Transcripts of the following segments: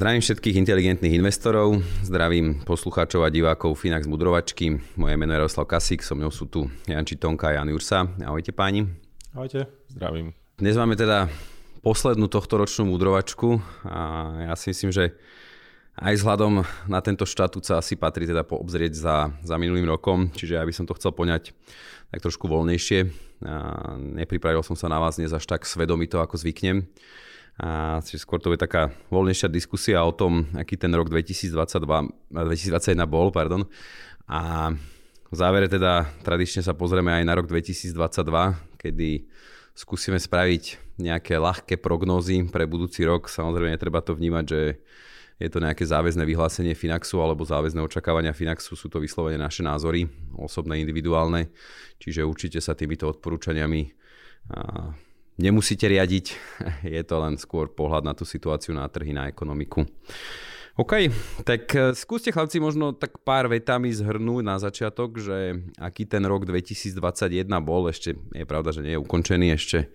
Zdravím všetkých inteligentných investorov, zdravím poslucháčov a divákov Finax Mudrovačky. Moje meno je Jaroslav Kasík, so mnou sú tu Janči Tonka a Jan Jursa. Ahojte páni. Ahojte. Zdravím. Dnes máme teda poslednú tohto ročnú mudrovačku a ja si myslím, že aj vzhľadom na tento štatút sa asi patrí teda poobzrieť za, za minulým rokom, čiže ja by som to chcel poňať tak trošku voľnejšie. A nepripravil som sa na vás dnes až tak svedomito, ako zvyknem. A skôr to je taká voľnejšia diskusia o tom, aký ten rok 2022, 2021 bol. Pardon. A v závere teda tradične sa pozrieme aj na rok 2022, kedy skúsime spraviť nejaké ľahké prognózy pre budúci rok. Samozrejme, netreba to vnímať, že je to nejaké záväzné vyhlásenie Finaxu alebo záväzné očakávania Finaxu, sú to vyslovene naše názory, osobné, individuálne, čiže určite sa týmito odporúčaniami nemusíte riadiť, je to len skôr pohľad na tú situáciu na trhy, na ekonomiku. OK, tak e, skúste chlapci možno tak pár vetami zhrnúť na začiatok, že aký ten rok 2021 bol, ešte je pravda, že nie je ukončený, ešte,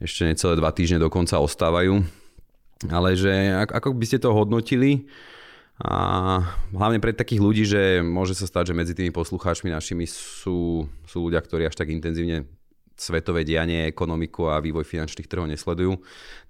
ešte necelé dva týždne dokonca ostávajú. Ale že ako by ste to hodnotili? A hlavne pre takých ľudí, že môže sa stať, že medzi tými poslucháčmi našimi sú, sú ľudia, ktorí až tak intenzívne svetové dianie, ekonomiku a vývoj finančných trhov nesledujú.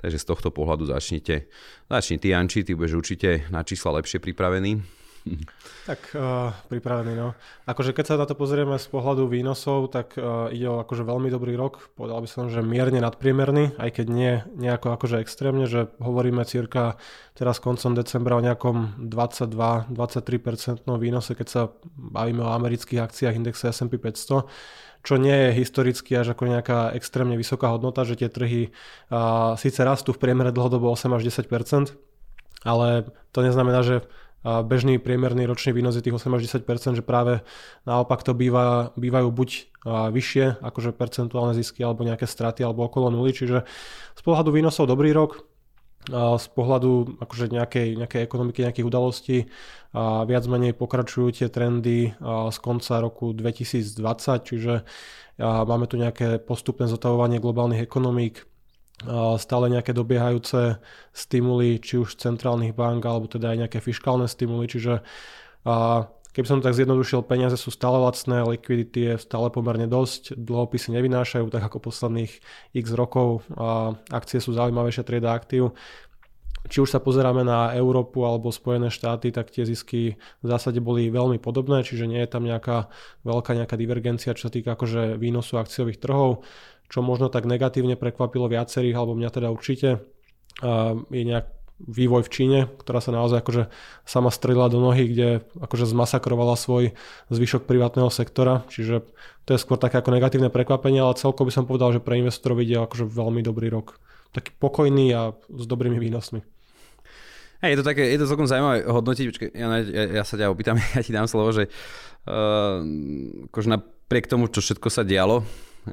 Takže z tohto pohľadu začnite. Začni ty, Janči, ty budeš určite na čísla lepšie pripravený. Tak uh, pripravený, no. Akože keď sa na to pozrieme z pohľadu výnosov, tak uh, ide o akože veľmi dobrý rok. Povedal by som, že mierne nadpriemerný, aj keď nie nejako akože extrémne, že hovoríme cirka teraz koncom decembra o nejakom 22-23% výnose, keď sa bavíme o amerických akciách indexe S&P 500 čo nie je historicky až ako nejaká extrémne vysoká hodnota, že tie trhy uh, síce rastú v priemere dlhodobo 8 až 10%, ale to neznamená, že bežný priemerný ročný výnos je tých 8 až 10 že práve naopak to býva, bývajú buď vyššie, akože percentuálne zisky, alebo nejaké straty, alebo okolo nuly, čiže z pohľadu výnosov dobrý rok, z pohľadu akože nejakej, nejakej ekonomiky, nejakých udalostí viac menej pokračujú tie trendy z konca roku 2020, čiže máme tu nejaké postupné zotavovanie globálnych ekonomík, stále nejaké dobiehajúce stimuly, či už centrálnych bank, alebo teda aj nejaké fiskálne stimuly, čiže keby som to tak zjednodušil, peniaze sú stále lacné, likvidity je stále pomerne dosť, dlhopisy nevynášajú tak ako posledných x rokov, a akcie sú zaujímavejšia trieda aktív. Či už sa pozeráme na Európu alebo Spojené štáty, tak tie zisky v zásade boli veľmi podobné, čiže nie je tam nejaká veľká nejaká divergencia, čo sa týka akože výnosu akciových trhov čo možno tak negatívne prekvapilo viacerých, alebo mňa teda určite, je nejak vývoj v Číne, ktorá sa naozaj akože sama strelila do nohy, kde akože zmasakrovala svoj zvyšok privátneho sektora, čiže to je skôr také ako negatívne prekvapenie, ale celkovo by som povedal, že pre investorov ide akože veľmi dobrý rok. Taký pokojný a s dobrými výnosmi. Hey, je to také, je to celkom zaujímavé hodnotiť, počkej, ja, ja, ja sa ťa opýtam, ja ti dám slovo, že uh, akože napriek tomu, čo všetko sa dialo,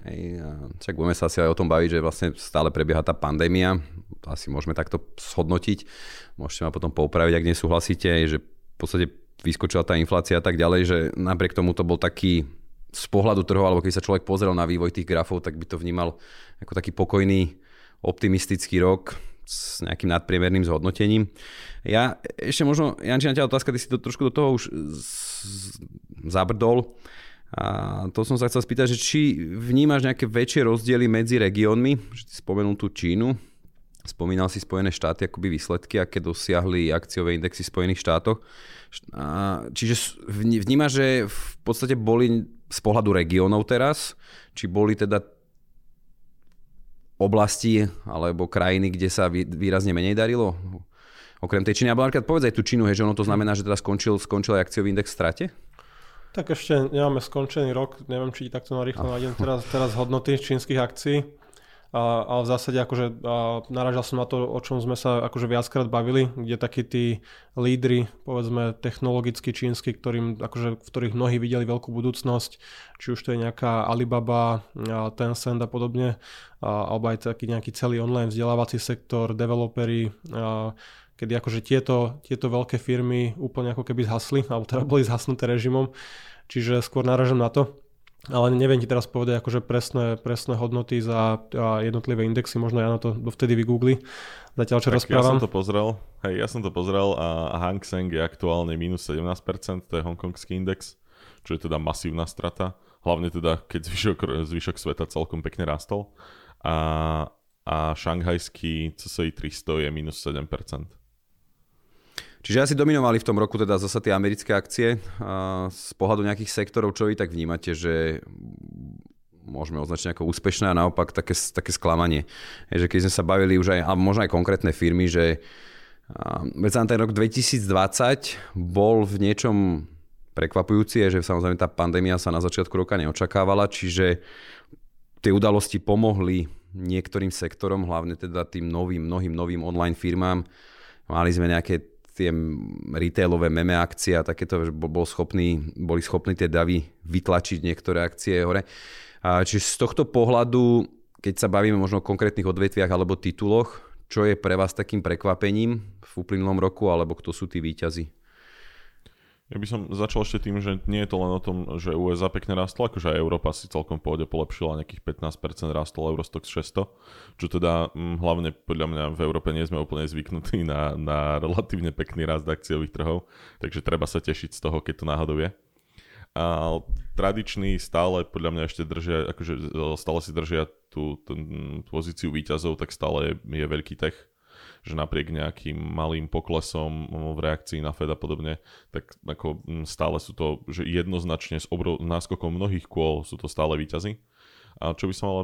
Hej, a však budeme sa asi aj o tom baviť, že vlastne stále prebieha tá pandémia. Asi môžeme takto shodnotiť. Môžete ma potom poupraviť, ak nesúhlasíte, že v podstate vyskočila tá inflácia a tak ďalej, že napriek tomu to bol taký z pohľadu trhu, alebo keď sa človek pozrel na vývoj tých grafov, tak by to vnímal ako taký pokojný, optimistický rok s nejakým nadpriemerným zhodnotením. Ja ešte možno, Janči, na ťa otázka, ty si to trošku do toho už zabrdol. A to som sa chcel spýtať, že či vnímaš nejaké väčšie rozdiely medzi regiónmi, že si spomenul tú Čínu, spomínal si Spojené štáty akoby výsledky, aké dosiahli akciové indexy v Spojených štátoch. Čiže vnímaš, že v podstate boli z pohľadu regiónov teraz, či boli teda oblasti alebo krajiny, kde sa výrazne menej darilo? Okrem tej Číny, alebo napríklad povedz aj tú Čínu, že ono to znamená, že teraz skončil, skončil aj akciový index v strate? Tak ešte nemáme skončený rok, neviem, či takto narýchlo nájdem teraz, teraz hodnoty čínskych akcií. A, ale v zásade akože naražal som na to, o čom sme sa akože viackrát bavili, kde takí tí lídry, povedzme technologicky čínsky, ktorým, akože, v ktorých mnohí videli veľkú budúcnosť, či už to je nejaká Alibaba, Tencent a podobne, a, alebo aj taký nejaký celý online vzdelávací sektor, developery, a, kedy akože tieto, tieto veľké firmy úplne ako keby zhasli, alebo teda boli zhasnuté režimom, čiže skôr naražam na to. Ale neviem ti teraz povedať akože presné, presné hodnoty za jednotlivé indexy, možno ja na to vtedy vygoogli, zatiaľ čo tak rozprávam. Ja som to pozrel, hej, ja som to pozrel a Hang Seng je aktuálne minus 17%, to je hongkongský index, čo je teda masívna strata, hlavne teda keď zvyšok, zvyšok sveta celkom pekne rastol a, a šanghajský CSI 300 je minus 7%. Čiže asi dominovali v tom roku teda zase tie americké akcie. Z pohľadu nejakých sektorov, čo vy tak vnímate, že môžeme označiť ako úspešné a naopak také, také sklamanie. Je, že keď sme sa bavili už aj, a možno aj konkrétne firmy, že veď ten rok 2020 bol v niečom prekvapujúci, je, že samozrejme tá pandémia sa na začiatku roka neočakávala, čiže tie udalosti pomohli niektorým sektorom, hlavne teda tým novým, mnohým novým online firmám. Mali sme nejaké tie retailové meme akcie a takéto, že bol schopný, boli schopní tie davy vytlačiť niektoré akcie hore. A čiže z tohto pohľadu, keď sa bavíme možno o konkrétnych odvetviach alebo tituloch, čo je pre vás takým prekvapením v uplynulom roku, alebo kto sú tí výťazi? Ja by som začal ešte tým, že nie je to len o tom, že USA pekne rastlo, akože aj Európa si celkom pôjde polepšila, nejakých 15% rastol Eurostox 600, čo teda hm, hlavne podľa mňa v Európe nie sme úplne zvyknutí na, na relatívne pekný rast akciových trhov, takže treba sa tešiť z toho, keď to náhodou je. A tradiční stále podľa mňa ešte držia, akože stále si držia tú, tú, tú pozíciu výťazov, tak stále je, je veľký tech že napriek nejakým malým poklesom v reakcii na Fed a podobne, tak ako stále sú to, že jednoznačne s obrov, náskokom mnohých kôl sú to stále výťazy. A čo by som ale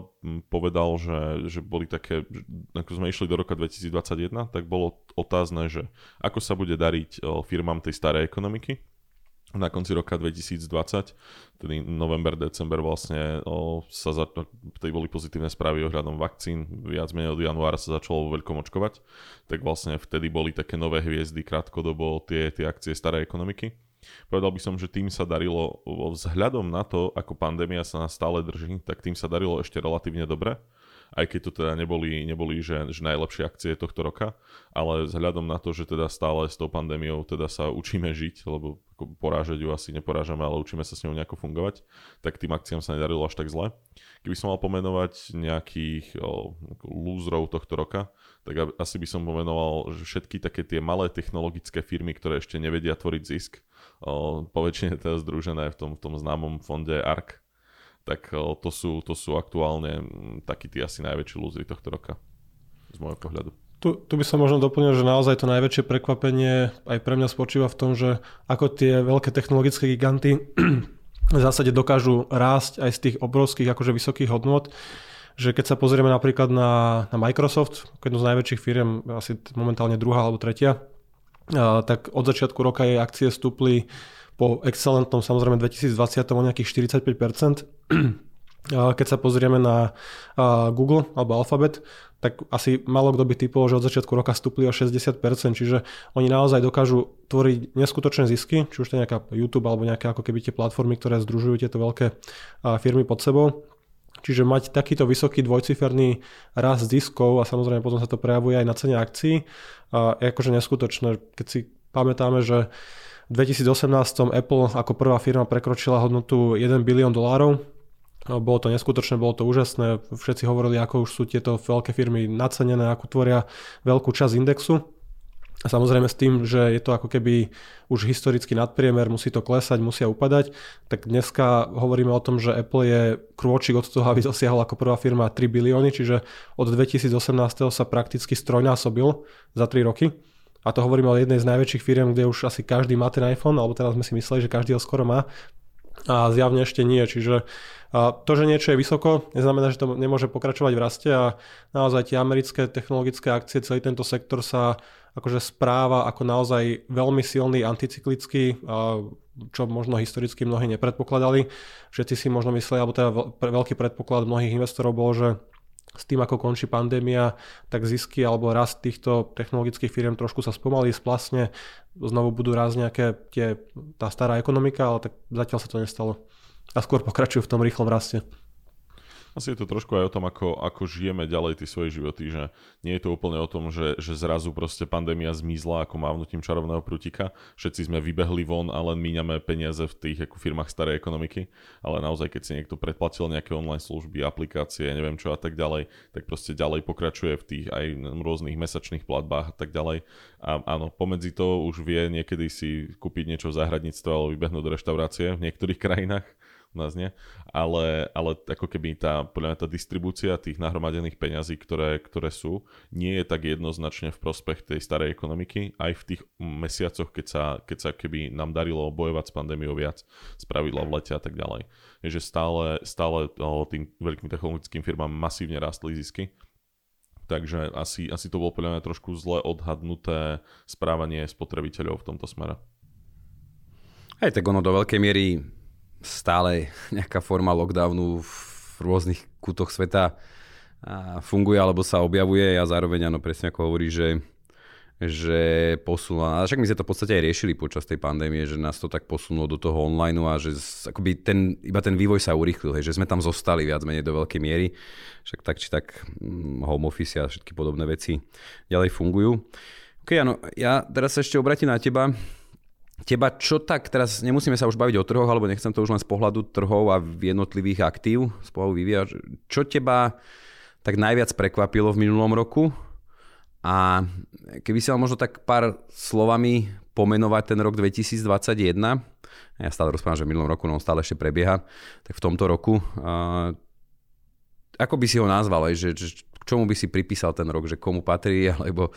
povedal, že, že boli také, ako sme išli do roka 2021, tak bolo otázne, že ako sa bude dariť firmám tej starej ekonomiky, na konci roka 2020, tedy november, december vlastne o, sa za, tej boli pozitívne správy ohľadom vakcín, viac menej od januára sa začalo veľkom očkovať, tak vlastne vtedy boli také nové hviezdy krátkodobo tie, tie akcie starej ekonomiky. Povedal by som, že tým sa darilo, vzhľadom na to, ako pandémia sa nás stále drží, tak tým sa darilo ešte relatívne dobre aj keď to teda neboli, neboli že, že najlepšie akcie tohto roka, ale vzhľadom na to, že teda stále s tou pandémiou teda sa učíme žiť, lebo porážať ju asi neporážame, ale učíme sa s ňou nejako fungovať, tak tým akciám sa nedarilo až tak zle. Keby som mal pomenovať nejakých o, lúzrov tohto roka, tak asi by som pomenoval že všetky také tie malé technologické firmy, ktoré ešte nevedia tvoriť zisk, o, poväčšine teda združené v tom, v tom známom fonde ARK, tak to sú, to sú aktuálne takí tí asi najväčší lúzry tohto roka z môjho pohľadu. Tu, tu by som možno doplnil, že naozaj to najväčšie prekvapenie aj pre mňa spočíva v tom, že ako tie veľké technologické giganty v zásade dokážu rásť aj z tých obrovských akože vysokých hodnot že keď sa pozrieme napríklad na, na Microsoft, jednu z najväčších firiem, asi momentálne druhá alebo tretia, tak od začiatku roka jej akcie stúpli po excelentnom samozrejme 2020 o nejakých 45%. Keď sa pozrieme na Google alebo Alphabet, tak asi malo kto by typol, že od začiatku roka stúpli o 60%, čiže oni naozaj dokážu tvoriť neskutočné zisky, či už to je nejaká YouTube alebo nejaké ako keby tie platformy, ktoré združujú tieto veľké firmy pod sebou. Čiže mať takýto vysoký dvojciferný rast ziskov a samozrejme potom sa to prejavuje aj na cene akcií, je akože neskutočné. Keď si pamätáme, že v 2018 Apple ako prvá firma prekročila hodnotu 1 bilión dolárov. Bolo to neskutočné, bolo to úžasné. Všetci hovorili, ako už sú tieto veľké firmy nacenené, ako tvoria veľkú časť indexu. Samozrejme s tým, že je to ako keby už historický nadpriemer, musí to klesať, musia upadať, tak dneska hovoríme o tom, že Apple je krôčik od toho, aby dosiahol ako prvá firma 3 bilióny, čiže od 2018 sa prakticky strojnásobil za 3 roky. A to hovoríme o jednej z najväčších firiem, kde už asi každý má ten iPhone, alebo teraz sme si mysleli, že každý ho skoro má. A zjavne ešte nie. Čiže to, že niečo je vysoko, neznamená, že to nemôže pokračovať v raste a naozaj tie americké technologické akcie, celý tento sektor sa akože správa ako naozaj veľmi silný anticyklický, čo možno historicky mnohí nepredpokladali. Všetci si možno mysleli, alebo teda veľký predpoklad mnohých investorov bol, že s tým, ako končí pandémia, tak zisky alebo rast týchto technologických firiem trošku sa spomalí, splasne, znovu budú raz nejaké tie, tá stará ekonomika, ale tak zatiaľ sa to nestalo. A skôr pokračujú v tom rýchlom raste. Asi je to trošku aj o tom, ako, ako žijeme ďalej tie svoje životy, že nie je to úplne o tom, že, že zrazu proste pandémia zmizla ako mávnutím čarovného prútika, všetci sme vybehli von a len míňame peniaze v tých ako firmách starej ekonomiky, ale naozaj keď si niekto predplatil nejaké online služby, aplikácie, neviem čo a tak ďalej, tak proste ďalej pokračuje v tých aj rôznych mesačných platbách a tak ďalej. A áno, pomedzi to už vie niekedy si kúpiť niečo v záhradníctve alebo vybehnúť do reštaurácie v niektorých krajinách u nás nie, ale, ale ako keby tá, podľa mňa tá distribúcia tých nahromadených peňazí, ktoré, ktoré sú, nie je tak jednoznačne v prospech tej starej ekonomiky, aj v tých mesiacoch, keď sa, keď sa keby nám darilo bojovať s pandémiou viac, spravidla v lete a tak ďalej. Je, že stále, stále tým veľkým technologickým firmám masívne rastli zisky, takže asi, asi to bolo podľa mňa trošku zle odhadnuté správanie spotrebiteľov v tomto smere. Aj tak ono do veľkej miery stále nejaká forma lockdownu v rôznych kútoch sveta funguje alebo sa objavuje a zároveň áno, presne ako hovorí, že že posunula, a však my sme to v podstate aj riešili počas tej pandémie, že nás to tak posunulo do toho online a že akoby ten, iba ten vývoj sa urýchlil, hej, že sme tam zostali viac menej do veľkej miery, však tak či tak mm, home office a všetky podobné veci ďalej fungujú. Ok, áno, ja teraz sa ešte obratím na teba. Teba čo tak, teraz nemusíme sa už baviť o trhoch, alebo nechcem to už len z pohľadu trhov a jednotlivých aktív, z pohľadu vyvíja. Čo teba tak najviac prekvapilo v minulom roku? A keby si mal možno tak pár slovami pomenovať ten rok 2021, ja stále rozprávam, že v minulom roku, no on stále ešte prebieha, tak v tomto roku, uh, ako by si ho nazval, že, že k čomu by si pripísal ten rok, že komu patrí, alebo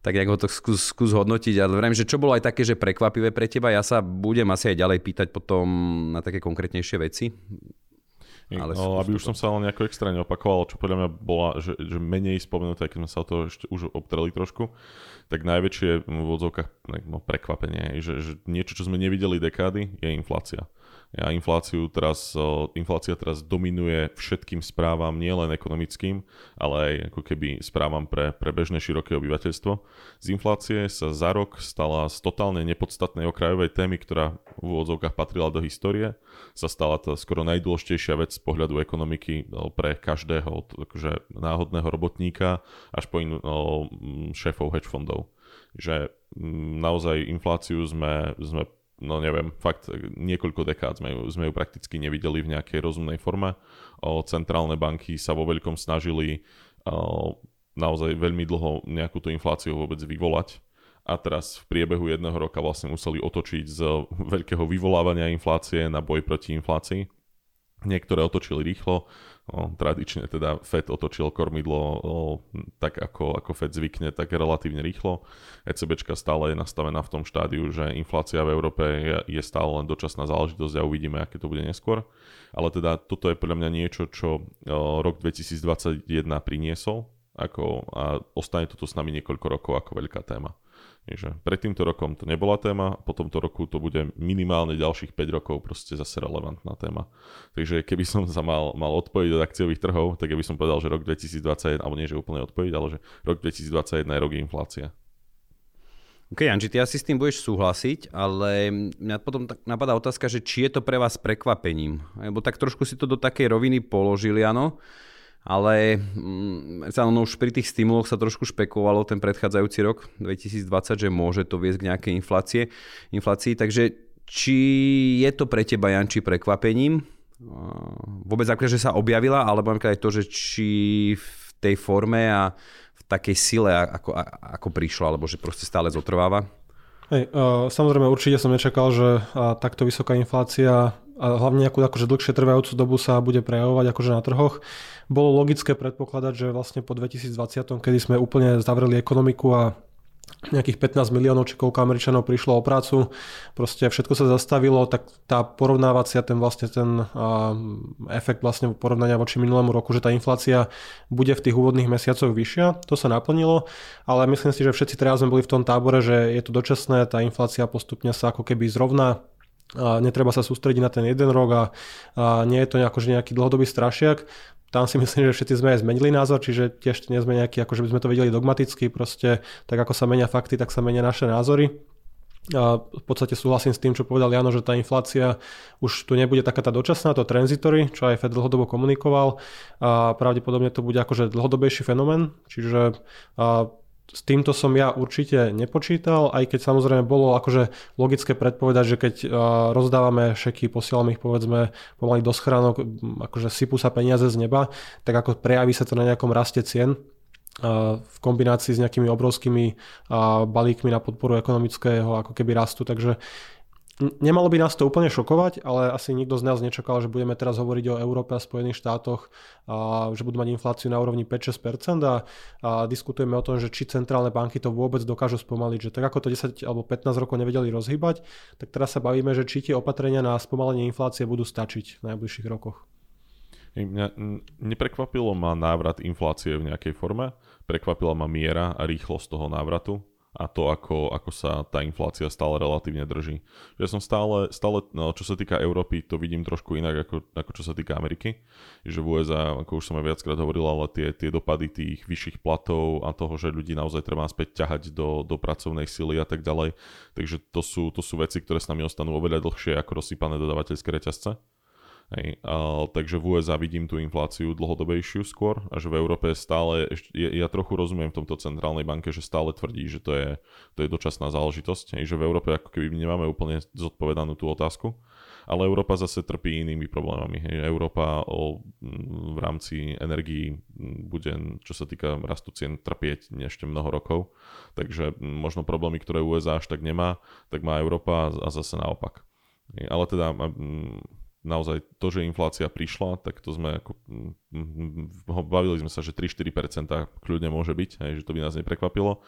tak nejak ho to skús, skús hodnotiť. Ale vrajím, že čo bolo aj také, že prekvapivé pre teba, ja sa budem asi aj ďalej pýtať potom na také konkrétnejšie veci. Ale no, aby už som sa ale nejako extra neopakoval, čo podľa mňa bola, že, že menej spomenuté, keď sme sa o to ešte už obtreli trošku, tak najväčšie v odzovkách no, prekvapenie je, že, že niečo, čo sme nevideli dekády, je inflácia. A infláciu teraz, inflácia teraz dominuje všetkým správam, nielen ekonomickým, ale aj ako keby správam pre, pre bežné široké obyvateľstvo. Z inflácie sa za rok stala z totálne nepodstatnej okrajovej témy, ktorá v úvodzovkách patrila do histórie, sa stala to skoro najdôležitejšia vec z pohľadu ekonomiky pre každého takže náhodného robotníka až po in, šéfov hedge fondov. Že naozaj infláciu sme, sme no neviem, fakt niekoľko dekád sme ju, sme ju prakticky nevideli v nejakej rozumnej forme. O, centrálne banky sa vo veľkom snažili o, naozaj veľmi dlho nejakú tú infláciu vôbec vyvolať a teraz v priebehu jedného roka vlastne museli otočiť z veľkého vyvolávania inflácie na boj proti inflácii. Niektoré otočili rýchlo, Tradične teda Fed otočil kormidlo o, tak ako, ako Fed zvykne, tak relatívne rýchlo. ECBčka stále je nastavená v tom štádiu, že inflácia v Európe je, je stále len dočasná záležitosť a uvidíme, aké to bude neskôr. Ale teda toto je podľa mňa niečo, čo o, rok 2021 priniesol ako, a ostane toto s nami niekoľko rokov ako veľká téma. Takže pred týmto rokom to nebola téma, po tomto roku to bude minimálne ďalších 5 rokov proste zase relevantná téma. Takže keby som sa mal, mal odpojiť od akciových trhov, tak by som povedal, že rok 2021, alebo nie, že úplne odpojiť, ale že rok 2021 je rok inflácie. OK, Anži, ty asi s tým budeš súhlasiť, ale mňa potom tak napadá otázka, že či je to pre vás prekvapením. Lebo tak trošku si to do takej roviny položili, áno ale mm, no už pri tých stimuloch sa trošku špekovalo ten predchádzajúci rok 2020, že môže to viesť k nejakej inflácie, inflácii, takže či je to pre teba, Janči, prekvapením? Vôbec akože, že sa objavila, alebo aj to, že či v tej forme a v takej sile, ako, ako prišla, alebo že proste stále zotrváva? Hej, uh, samozrejme určite som nečakal, že uh, takto vysoká inflácia a hlavne nejakú akože dlhšie trvajúcu dobu sa bude prejavovať akože na trhoch. Bolo logické predpokladať, že vlastne po 2020, kedy sme úplne zavreli ekonomiku a nejakých 15 miliónov či koľko Američanov prišlo o prácu, proste všetko sa zastavilo, tak tá porovnávacia, ten vlastne ten uh, efekt vlastne porovnania voči minulému roku, že tá inflácia bude v tých úvodných mesiacoch vyššia, to sa naplnilo, ale myslím si, že všetci teraz sme boli v tom tábore, že je to dočasné, tá inflácia postupne sa ako keby zrovna a netreba sa sústrediť na ten jeden rok a, a nie je to nejako, že nejaký dlhodobý strašiak. tam si myslím, že všetci sme aj zmenili názor, čiže tiež nie sme nejakí, ako že by sme to videli dogmaticky, proste tak ako sa menia fakty, tak sa menia naše názory. A v podstate súhlasím s tým, čo povedal Jano, že tá inflácia už tu nebude taká tá dočasná, to transistory, čo aj Fed dlhodobo komunikoval. A pravdepodobne to bude akože dlhodobejší fenomén, čiže s týmto som ja určite nepočítal, aj keď samozrejme bolo akože logické predpovedať, že keď rozdávame šeky, posielame ich povedzme pomaly do schránok, akože sypú sa peniaze z neba, tak ako prejaví sa to na nejakom raste cien v kombinácii s nejakými obrovskými balíkmi na podporu ekonomického ako keby rastu, takže Nemalo by nás to úplne šokovať, ale asi nikto z nás nečakal, že budeme teraz hovoriť o Európe a Spojených štátoch, a že budú mať infláciu na úrovni 5-6% a, a diskutujeme o tom, že či centrálne banky to vôbec dokážu spomaliť. Že tak ako to 10 alebo 15 rokov nevedeli rozhýbať, tak teraz sa bavíme, že či tie opatrenia na spomalenie inflácie budú stačiť v najbližších rokoch. Mňa neprekvapilo ma návrat inflácie v nejakej forme, prekvapila ma miera a rýchlosť toho návratu a to, ako, ako sa tá inflácia stále relatívne drží. Že som stále, stále no, čo sa týka Európy, to vidím trošku inak, ako, ako čo sa týka Ameriky. Že v USA, ako už som aj viackrát hovoril, ale tie, tie dopady tých vyšších platov a toho, že ľudí naozaj treba späť ťahať do, do pracovnej sily a tak ďalej. Takže to sú, to sú veci, ktoré s nami ostanú oveľa dlhšie ako rozsypané dodavateľské reťazce. Hej, a, takže v USA vidím tú infláciu dlhodobejšiu skôr a že v Európe stále, ja, ja trochu rozumiem v tomto centrálnej banke, že stále tvrdí, že to je, to je dočasná záležitosť, hej, že v Európe ako keby nemáme úplne zodpovedanú tú otázku, ale Európa zase trpí inými problémami. Hej. Európa o, v rámci energií bude, čo sa týka rastu cien, trpieť ešte mnoho rokov, takže možno problémy, ktoré USA až tak nemá, tak má Európa a zase naopak. Ale teda naozaj to, že inflácia prišla, tak to sme ako, bavili sme sa, že 3-4% kľudne môže byť, hej, že to by nás neprekvapilo.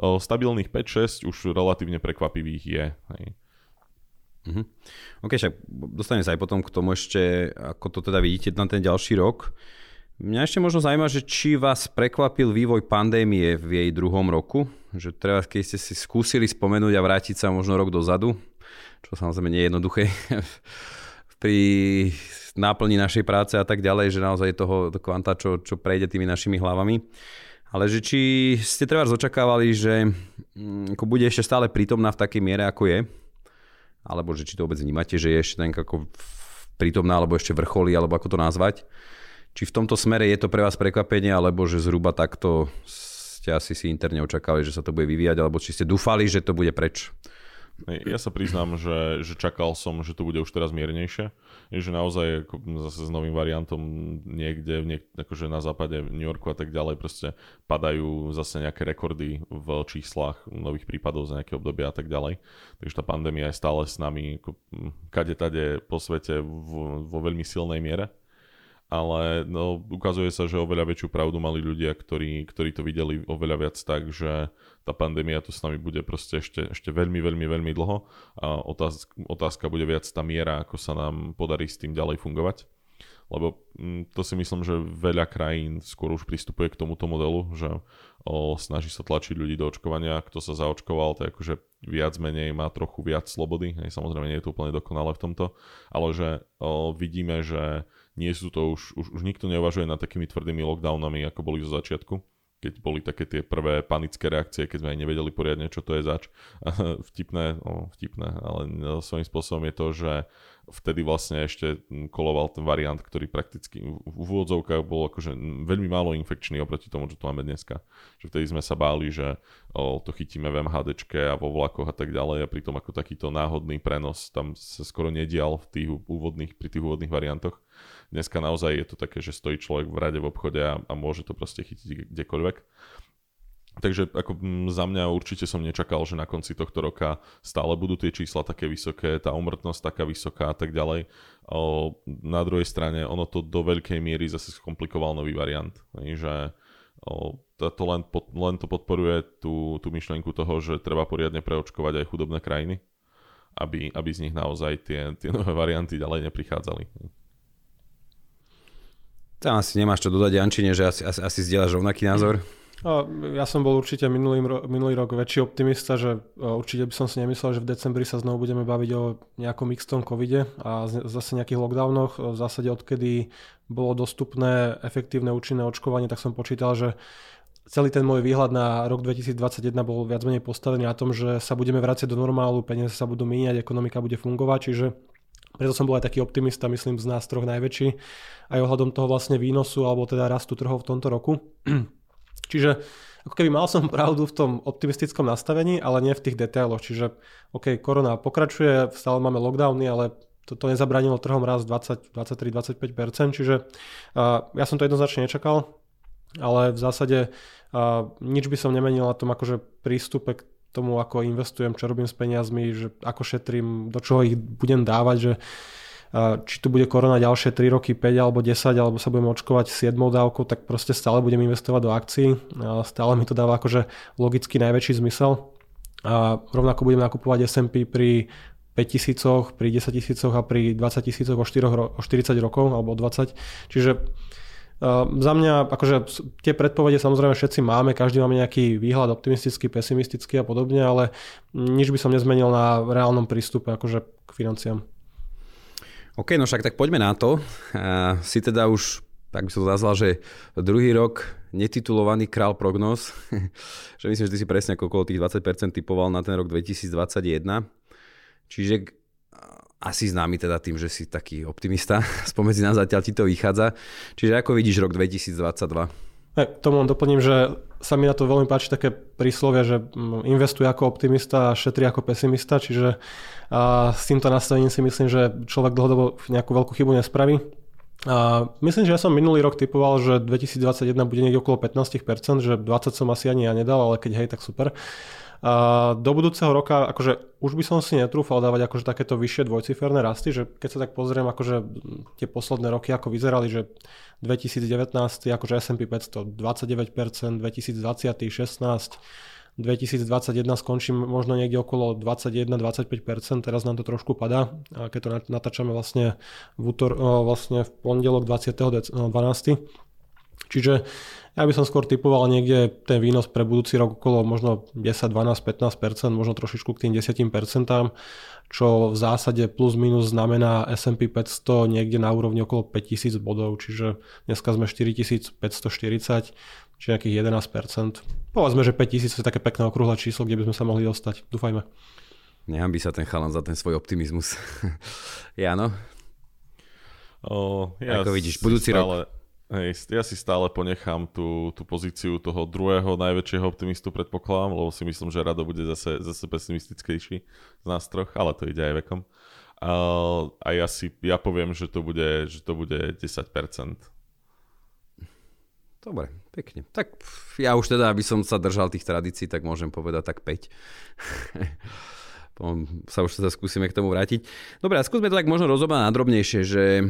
Stabilných 5-6 už relatívne prekvapivých je. Hej. Mhm. OK, však dostaneme sa aj potom k tomu ešte, ako to teda vidíte na ten ďalší rok. Mňa ešte možno zaujíma, že či vás prekvapil vývoj pandémie v jej druhom roku, že treba, keď ste si skúsili spomenúť a vrátiť sa možno rok dozadu, čo samozrejme nie je jednoduché pri náplni našej práce a tak ďalej, že naozaj toho kvanta, čo, čo prejde tými našimi hlavami. Ale že či ste treba očakávali, že mm, ako bude ešte stále prítomná v takej miere, ako je, alebo že či to vôbec vnímate, že je ešte tak ako prítomná, alebo ešte vrcholí, alebo ako to nazvať. Či v tomto smere je to pre vás prekvapenie, alebo že zhruba takto ste asi si interne očakávali, že sa to bude vyvíjať, alebo či ste dúfali, že to bude preč. Ja sa priznám, že, že čakal som, že to bude už teraz miernejšie. Že naozaj ako zase s novým variantom niekde, niek- akože na západe New Yorku a tak ďalej proste padajú zase nejaké rekordy v číslach nových prípadov za nejaké obdobia a tak ďalej. Takže tá pandémia je stále s nami kade tade po svete vo, vo veľmi silnej miere ale no, ukazuje sa, že oveľa väčšiu pravdu mali ľudia, ktorí, ktorí to videli oveľa viac tak, že tá pandémia tu s nami bude proste ešte, ešte veľmi, veľmi, veľmi dlho a otázka, otázka bude viac tá miera, ako sa nám podarí s tým ďalej fungovať. Lebo mm, to si myslím, že veľa krajín skôr už pristupuje k tomuto modelu, že o, snaží sa tlačiť ľudí do očkovania. Kto sa zaočkoval, tak akože viac menej má trochu viac slobody. Samozrejme nie je to úplne dokonalé v tomto, ale že o, vidíme, že nie sú to už, už, už nikto neuvažuje nad takými tvrdými lockdownami, ako boli zo začiatku keď boli také tie prvé panické reakcie, keď sme aj nevedeli poriadne, čo to je zač. vtipné, no, vtipné, ale svojím spôsobom je to, že vtedy vlastne ešte koloval ten variant, ktorý prakticky v úvodzovkách bol akože veľmi málo infekčný oproti tomu, čo tu máme dneska. Že vtedy sme sa báli, že to chytíme v MHDčke a vo vlakoch a tak ďalej a pritom ako takýto náhodný prenos tam sa skoro nedial v tých úvodných, pri tých úvodných variantoch. Dneska naozaj je to také, že stojí človek v rade v obchode a, a môže to proste chytiť kdekoľvek. Takže ako za mňa určite som nečakal, že na konci tohto roka stále budú tie čísla také vysoké, tá umrtnosť taká vysoká a tak ďalej. O, na druhej strane ono to do veľkej miery zase skomplikoval nový variant. Že o, to len, pod, len to podporuje tú, tú myšlienku toho, že treba poriadne preočkovať aj chudobné krajiny, aby, aby z nich naozaj tie, tie nové varianty ďalej neprichádzali. Tam asi nemáš čo dodať, Jančine, že asi, asi, asi zdieľaš rovnaký názor? Ja som bol určite minulý, minulý rok väčší optimista, že určite by som si nemyslel, že v decembri sa znovu budeme baviť o nejakom mixtom covide a zase nejakých lockdownoch. V zásade odkedy bolo dostupné efektívne účinné očkovanie, tak som počítal, že celý ten môj výhľad na rok 2021 bol viac menej postavený na tom, že sa budeme vrácať do normálu, peniaze sa budú míňať, ekonomika bude fungovať, čiže preto som bol aj taký optimista, myslím z nás troch najväčší, aj ohľadom toho vlastne výnosu alebo teda rastu trhov v tomto roku. Čiže ako keby mal som pravdu v tom optimistickom nastavení, ale nie v tých detailoch. Čiže OK, korona pokračuje, stále máme lockdowny, ale to, to nezabránilo trhom raz 20, 23, 25%, čiže uh, ja som to jednoznačne nečakal, ale v zásade uh, nič by som nemenil na tom akože prístupe k tomu, ako investujem, čo robím s peniazmi, že ako šetrím, do čoho ich budem dávať, že či tu bude korona ďalšie 3 roky, 5 alebo 10, alebo sa budeme očkovať 7 dávkou, tak proste stále budem investovať do akcií. Stále mi to dáva akože logicky najväčší zmysel. A rovnako budem nakupovať S&P pri 5 tisícoch, pri 10 tisícoch a pri 20 tisícoch o, 4, o 40 rokov alebo o 20. Čiže Uh, za mňa, akože tie predpovede samozrejme všetci máme, každý máme nejaký výhľad optimistický, pesimistický a podobne, ale nič by som nezmenil na reálnom prístupe akože k financiám. OK, no však tak poďme na to. Uh, si teda už, tak by som to nazval, že druhý rok netitulovaný král prognóz, že myslím, že ty si presne ako okolo tých 20% typoval na ten rok 2021. Čiže asi známy teda tým, že si taký optimista. Spomedzi nás zatiaľ ti to vychádza. Čiže ako vidíš rok 2022? K tomu doplním, že sa mi na to veľmi páči také príslovie, že mm, investuje ako optimista a šetrí ako pesimista, čiže a s týmto nastavením si myslím, že človek dlhodobo nejakú veľkú chybu nespraví. A myslím, že ja som minulý rok typoval, že 2021 bude niekde okolo 15%, že 20 som asi ani ja nedal, ale keď hej, tak super. A do budúceho roka, akože už by som si netrúfal dávať akože takéto vyššie dvojciferné rasty, že keď sa tak pozriem, akože tie posledné roky ako vyzerali, že 2019 akože S&P 500 29%, 2020 16%, 2021 skončím možno niekde okolo 21-25%, teraz nám to trošku padá, keď to natáčame vlastne v, útor, vlastne v pondelok 20. 12. Čiže ja by som skôr typoval niekde ten výnos pre budúci rok okolo možno 10, 12, 15%, možno trošičku k tým 10%, čo v zásade plus minus znamená S&P 500 niekde na úrovni okolo 5000 bodov, čiže dneska sme 4540, čiže nejakých 11%. Povedzme, že 5000 je také pekné okrúhle číslo, kde by sme sa mohli dostať. Dúfajme. Nechám by sa ten chalan za ten svoj optimizmus. Jano? O, ja Ako vidíš, budúci stále... rok Hej, ja si stále ponechám tú, tú pozíciu toho druhého najväčšieho optimistu predpokladám, lebo si myslím, že Rado bude zase, zase pesimistickejší z nás troch, ale to ide aj vekom. A, a ja si, ja poviem, že to bude, že to bude 10%. Dobre, pekne. Tak ja už teda, aby som sa držal tých tradícií, tak môžem povedať tak 5. sa už teda skúsime k tomu vrátiť. Dobre, a skúsme to tak možno rozobrať nadrobnejšie, že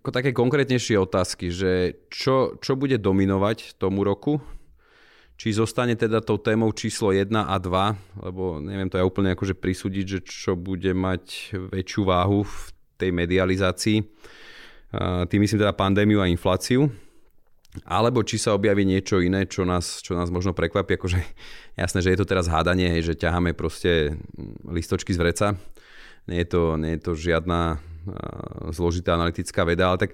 ako také konkrétnejšie otázky, že čo, čo bude dominovať tomu roku? Či zostane teda tou témou číslo 1 a 2, lebo neviem to ja úplne akože prisúdiť, že čo bude mať väčšiu váhu v tej medializácii. Tým myslím teda pandémiu a infláciu. Alebo či sa objaví niečo iné, čo nás, čo nás možno prekvapí. Akože jasné, že je to teraz hádanie, že ťaháme proste listočky z vreca. Nie je to, nie je to žiadna zložitá analytická veda, ale tak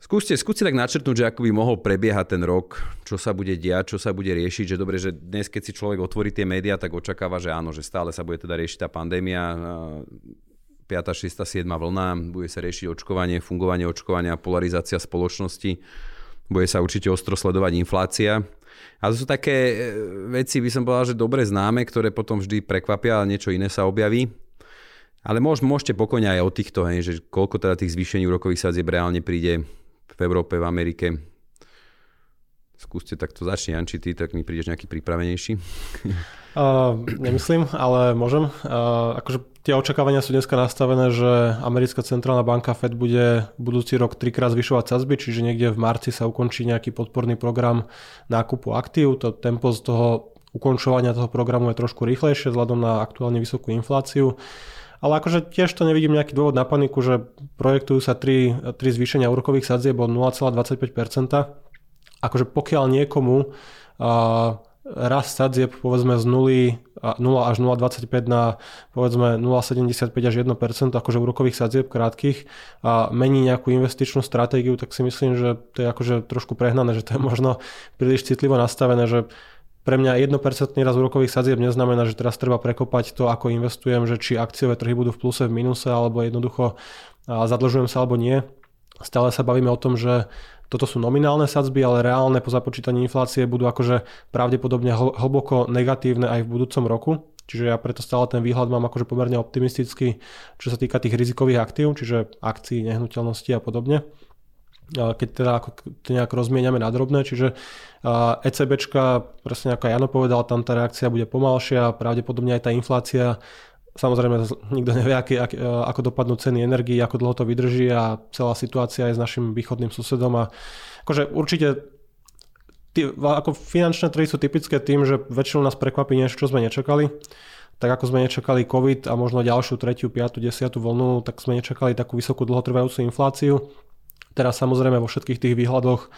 skúste, skúste tak načrtnúť, že ako by mohol prebiehať ten rok, čo sa bude diať, čo sa bude riešiť, že dobre, že dnes, keď si človek otvorí tie médiá, tak očakáva, že áno, že stále sa bude teda riešiť tá pandémia, 5., 6., 7. vlna, bude sa riešiť očkovanie, fungovanie očkovania, polarizácia spoločnosti, bude sa určite ostro sledovať inflácia. A to sú také e, veci, by som povedal, že dobre známe, ktoré potom vždy prekvapia, ale niečo iné sa objaví. Ale môž, môžete pokojne aj o týchto, hej, že koľko teda tých zvýšení úrokových sadzieb reálne príde v Európe, v Amerike. Skúste takto začne, Janči, ty, tak mi prídeš nejaký pripravenejší. Uh, nemyslím, ale môžem. Uh, akože tie očakávania sú dneska nastavené, že americká centrálna banka Fed bude budúci rok trikrát zvyšovať sadzby, čiže niekde v marci sa ukončí nejaký podporný program nákupu aktív. To tempo z toho ukončovania toho programu je trošku rýchlejšie vzhľadom na aktuálne vysokú infláciu. Ale akože tiež to nevidím nejaký dôvod na paniku, že projektujú sa tri, tri zvýšenia úrokových sadzieb o 0,25%. akože pokiaľ niekomu uh, rast sadzieb povedzme z 0, 0 až 0,25 na povedzme 0,75 až 1% akože úrokových sadzieb krátkých a mení nejakú investičnú stratégiu, tak si myslím, že to je akože trošku prehnané, že to je možno príliš citlivo nastavené, že pre mňa 1% raz úrokových sadzieb neznamená, že teraz treba prekopať to, ako investujem, že či akciové trhy budú v pluse, v minuse, alebo jednoducho zadlžujem sa alebo nie. Stále sa bavíme o tom, že toto sú nominálne sadzby, ale reálne po započítaní inflácie budú akože pravdepodobne hlboko negatívne aj v budúcom roku. Čiže ja preto stále ten výhľad mám akože pomerne optimistický, čo sa týka tých rizikových aktív, čiže akcií, nehnuteľnosti a podobne keď teda ako nejak rozmieniame na drobné, čiže ECBčka, presne ako Jano povedal, tam tá reakcia bude pomalšia, pravdepodobne aj tá inflácia Samozrejme, nikto nevie, aký, ak, ako dopadnú ceny energii, ako dlho to vydrží a celá situácia aj s našim východným susedom. A akože určite tí, ako finančné trhy sú typické tým, že väčšinou nás prekvapí niečo, čo sme nečakali. Tak ako sme nečakali COVID a možno ďalšiu, tretiu, piatu, desiatu vlnu, tak sme nečakali takú vysokú dlhotrvajúcu infláciu. Teraz samozrejme vo všetkých tých výhľadoch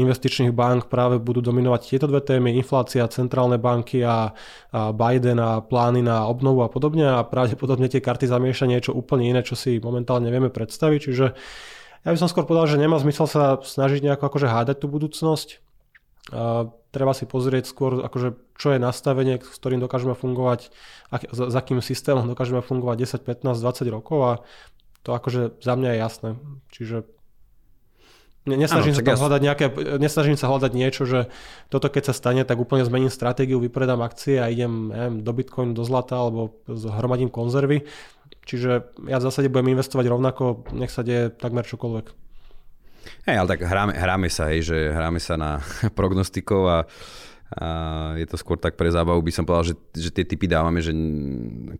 investičných bank práve budú dominovať tieto dve témy, inflácia, centrálne banky a, Biden a plány na obnovu a podobne a pravdepodobne tie karty zamieša niečo úplne iné, čo si momentálne nevieme predstaviť, čiže ja by som skôr povedal, že nemá zmysel sa snažiť nejako akože hádať tú budúcnosť. Treba si pozrieť skôr, akože, čo je nastavenie, s ktorým dokážeme fungovať, ak, za akým systémom dokážeme fungovať 10, 15, 20 rokov a to akože za mňa je jasné. Čiže Nesnažím, ano, sa ja... hľadať nejaké, nesnažím sa hľadať niečo, že toto keď sa stane, tak úplne zmením stratégiu, vypredám akcie a idem neviem, do Bitcoinu, do zlata alebo hromadím konzervy. Čiže ja v zásade budem investovať rovnako, nech sa deje takmer čokoľvek. Hej, ale tak hráme, hráme sa, hej, že hráme sa na prognostikov a a je to skôr tak pre zábavu, by som povedal, že, že tie typy dávame, že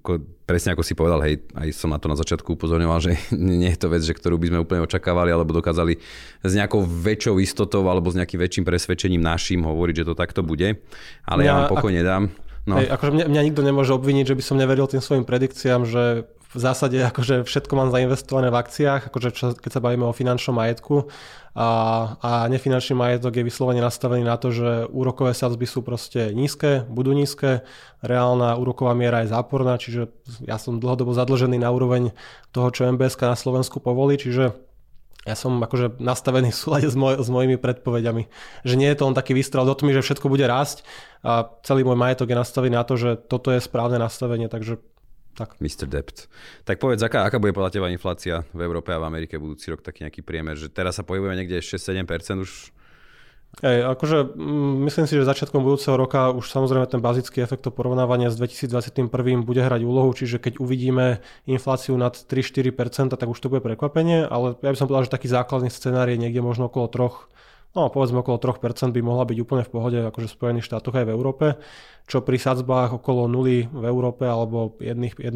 ako, presne ako si povedal, hej, aj som na to na začiatku upozorňoval, že nie je to vec, že ktorú by sme úplne očakávali, alebo dokázali s nejakou väčšou istotou alebo s nejakým väčším presvedčením našim hovoriť, že to takto bude. Ale ja, ja vám pokojne ak... dám. No. Hej, akože mňa, mňa nikto nemôže obviniť, že by som neveril tým svojim predikciám, že v zásade akože všetko mám zainvestované v akciách, akože čo, keď sa bavíme o finančnom majetku a, a nefinančný majetok je vyslovene nastavený na to, že úrokové sadzby sú proste nízke, budú nízke, reálna úroková miera je záporná, čiže ja som dlhodobo zadlžený na úroveň toho, čo MBS na Slovensku povolí, čiže ja som akože nastavený v súlade s, moj, s mojimi predpovediami. Že nie je to len taký výstrel do tmy, že všetko bude rásť a celý môj majetok je nastavený na to, že toto je správne nastavenie, takže tak. Mr. Dept. Tak povedz, aká, aká bude podľa teba inflácia v Európe a v Amerike budúci rok, taký nejaký priemer, že teraz sa pohybujeme niekde 6-7% už Ej, akože mm, myslím si, že začiatkom budúceho roka už samozrejme ten bazický efekt porovnávania s 2021 bude hrať úlohu, čiže keď uvidíme infláciu nad 3-4%, tak už to bude prekvapenie, ale ja by som povedal, že taký základný scenár je niekde možno okolo 3 no povedzme okolo 3% by mohla byť úplne v pohode akože v Spojených štátoch aj v Európe, čo pri sadzbách okolo 0 v Európe alebo 1%, 1%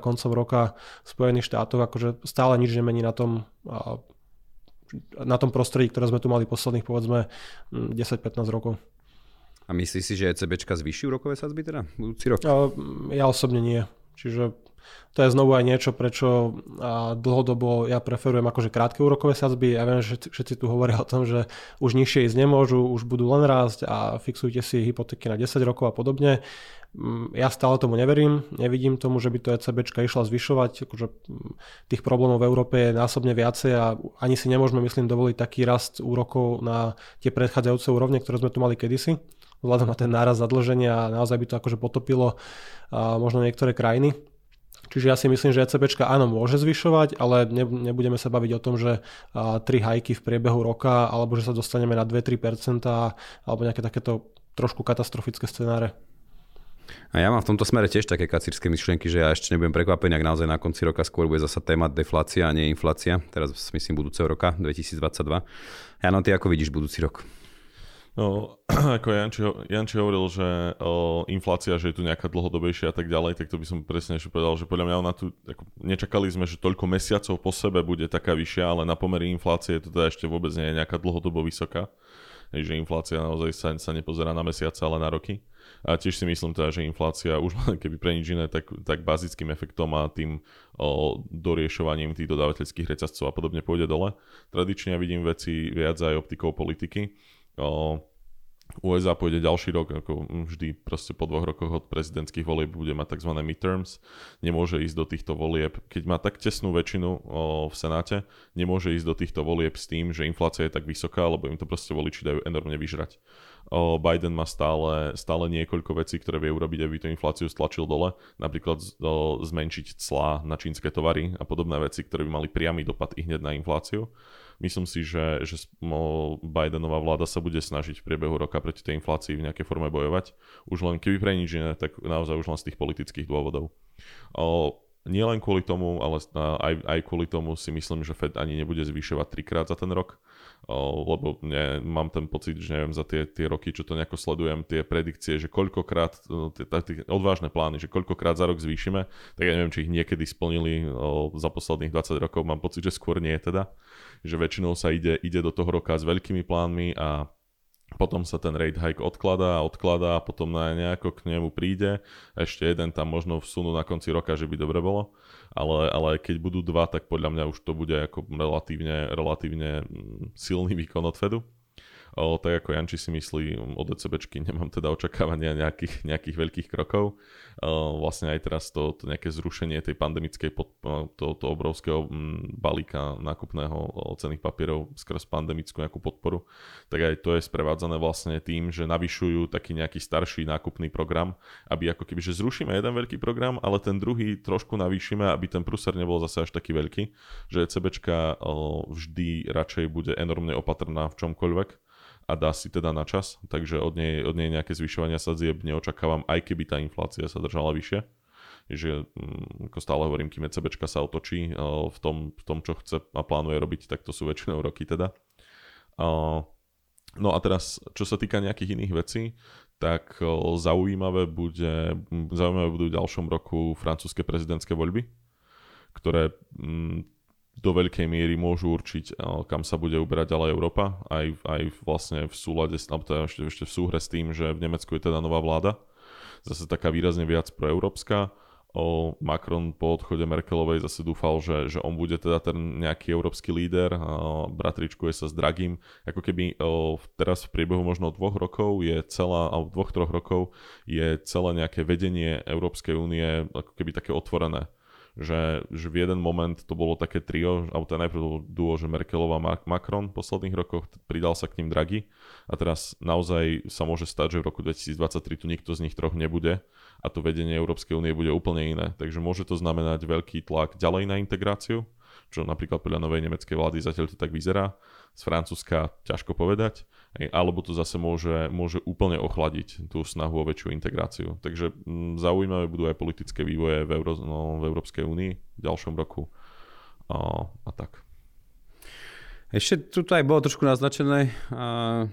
koncom roka v Spojených štátoch akože stále nič nemení na tom na tom prostredí, ktoré sme tu mali posledných povedzme 10-15 rokov. A myslíš si, že ECBčka zvýši úrokové sadzby teda budúci rok? Ja, ja osobne nie. Čiže to je znovu aj niečo, prečo dlhodobo ja preferujem akože krátke úrokové sadzby. Ja viem, že všetci tu hovoria o tom, že už nižšie ísť nemôžu, už budú len rásť a fixujte si hypotéky na 10 rokov a podobne. Mm, ja stále tomu neverím, nevidím tomu, že by to ECB išla zvyšovať. Akože mm, tých problémov v Európe je násobne viacej a ani si nemôžeme, myslím, dovoliť taký rast úrokov na tie predchádzajúce úrovne, ktoré sme tu mali kedysi vzhľadom na ten náraz zadlženia a naozaj by to akože potopilo možno niektoré krajiny. Čiže ja si myslím, že ECB áno môže zvyšovať, ale nebudeme sa baviť o tom, že tri hajky v priebehu roka alebo že sa dostaneme na 2-3% alebo nejaké takéto trošku katastrofické scenáre. A ja mám v tomto smere tiež také kacírske myšlienky, že ja ešte nebudem prekvapený, ak naozaj na konci roka skôr bude zasa téma deflácia a nie inflácia. Teraz myslím budúceho roka, 2022. Jano, ty ako vidíš budúci rok? No, ako Janči, Janči hovoril, že o, inflácia, že je tu nejaká dlhodobejšia a tak ďalej, tak to by som presne ešte povedal, že podľa mňa ona tu, ako, nečakali sme, že toľko mesiacov po sebe bude taká vyššia, ale na pomery inflácie to teda ešte vôbec nie je nejaká dlhodobo vysoká. Že inflácia naozaj sa, sa nepozerá na mesiace, ale na roky. A tiež si myslím teda, že inflácia už keby pre nič iné, tak, tak bazickým efektom a tým o, doriešovaním tých dodávateľských reťazcov a podobne pôjde dole. Tradične vidím veci viac aj optikou politiky. USA pôjde ďalší rok, ako vždy proste po dvoch rokoch od prezidentských volieb bude mať tzv. midterms, nemôže ísť do týchto volieb, keď má tak tesnú väčšinu o, v Senáte, nemôže ísť do týchto volieb s tým, že inflácia je tak vysoká, lebo im to proste voliči dajú enormne vyžrať. O, Biden má stále, stále niekoľko vecí, ktoré vie urobiť, aby tú infláciu stlačil dole, napríklad o, zmenšiť clá na čínske tovary a podobné veci, ktoré by mali priamy dopad i hneď na infláciu. Myslím si, že, že Bidenová vláda sa bude snažiť v priebehu roka proti tej inflácii v nejakej forme bojovať. Už len keby pre nič iné, tak naozaj už len z tých politických dôvodov. O, nie len kvôli tomu, ale aj, aj kvôli tomu si myslím, že Fed ani nebude zvyšovať trikrát za ten rok, lebo ne, mám ten pocit, že neviem, za tie, tie roky, čo to nejako sledujem, tie predikcie, že koľkokrát, tie, tie odvážne plány, že koľkokrát za rok zvýšime, tak ja neviem, či ich niekedy splnili za posledných 20 rokov, mám pocit, že skôr nie teda, že väčšinou sa ide, ide do toho roka s veľkými plánmi a potom sa ten rate hike odkladá a odkladá a potom na nejako k nemu príde. Ešte jeden tam možno vsunú na konci roka, že by dobre bolo. Ale, ale keď budú dva, tak podľa mňa už to bude ako relatívne, relatívne mm, silný výkon od Fedu. O, tak ako Janči si myslí o DCBčky, nemám teda očakávania nejakých, nejakých veľkých krokov. O, vlastne aj teraz to, to nejaké zrušenie tej pandemickej, pod, to, to obrovského balíka nákupného cených papierov skrz pandemickú nejakú podporu, tak aj to je sprevádzané vlastne tým, že navyšujú taký nejaký starší nákupný program, aby ako keby, že zrušíme jeden veľký program, ale ten druhý trošku navýšime, aby ten pruser nebol zase až taký veľký, že ECBčka vždy radšej bude enormne opatrná v čomkoľvek, a dá si teda na čas, takže od nej, od nej nejaké zvyšovania sadzieb neočakávam, aj keby tá inflácia sa držala vyššie. Že, mm, ako stále hovorím, kým ECBčka sa otočí v tom, v tom, čo chce a plánuje robiť, tak to sú väčšinou roky teda. No a teraz, čo sa týka nejakých iných vecí, tak zaujímavé, bude, zaujímavé budú v ďalšom roku francúzske prezidentské voľby, ktoré mm, do veľkej miery môžu určiť, eh, kam sa bude uberať ďalej Európa, aj, aj vlastne v súlade, teda ešte, ešte v súhre s tým, že v Nemecku je teda nová vláda, zase taká výrazne viac proeurópska. O Macron po odchode Merkelovej zase dúfal, že, že on bude teda ten nejaký európsky líder, bratričkuje sa s Dragim. Ako keby o, teraz v priebehu možno dvoch rokov je celá, alebo dvoch, troch rokov je celé nejaké vedenie Európskej únie ako keby také otvorené že, že v jeden moment to bolo také trio, alebo to najprv bolo duo, že Merkelová a Macron v posledných rokoch, pridal sa k ním Draghi a teraz naozaj sa môže stať, že v roku 2023 tu nikto z nich troch nebude a to vedenie Európskej únie bude úplne iné. Takže môže to znamenať veľký tlak ďalej na integráciu, čo napríklad podľa novej nemeckej vlády zatiaľ to tak vyzerá. Z Francúzska ťažko povedať alebo to zase môže, môže úplne ochladiť tú snahu o väčšiu integráciu. Takže mm, zaujímavé budú aj politické vývoje v, Euró, no, v Európskej únii v ďalšom roku a, a tak. Ešte tu aj bolo trošku naznačené a,